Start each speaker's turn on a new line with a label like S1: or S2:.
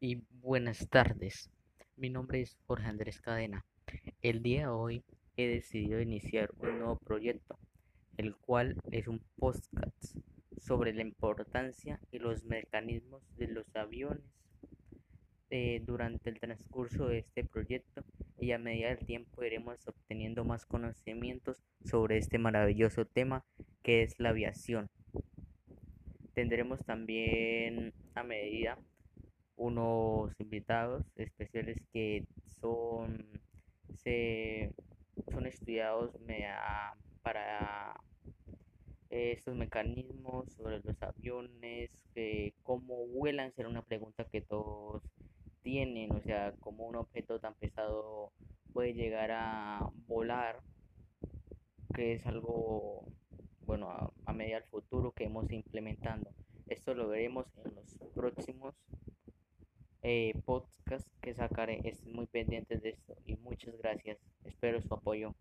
S1: y buenas tardes. Mi nombre es Jorge Andrés Cadena. El día de hoy he decidido iniciar un nuevo proyecto, el cual es un podcast sobre la importancia y los mecanismos de los aviones eh, durante el transcurso de este proyecto y a medida del tiempo iremos obteniendo más conocimientos sobre este maravilloso tema que es la aviación. Tendremos también a medida unos invitados especiales que son, se, son estudiados para estos mecanismos sobre los aviones, cómo vuelan, será una pregunta que todos tienen, o sea, cómo un objeto tan pesado puede llegar a volar, que es algo, bueno, a, a medida del futuro que hemos implementando. Esto lo veremos en los próximos eh, podcast que sacaré. Estén muy pendientes de esto y muchas gracias. Espero su apoyo.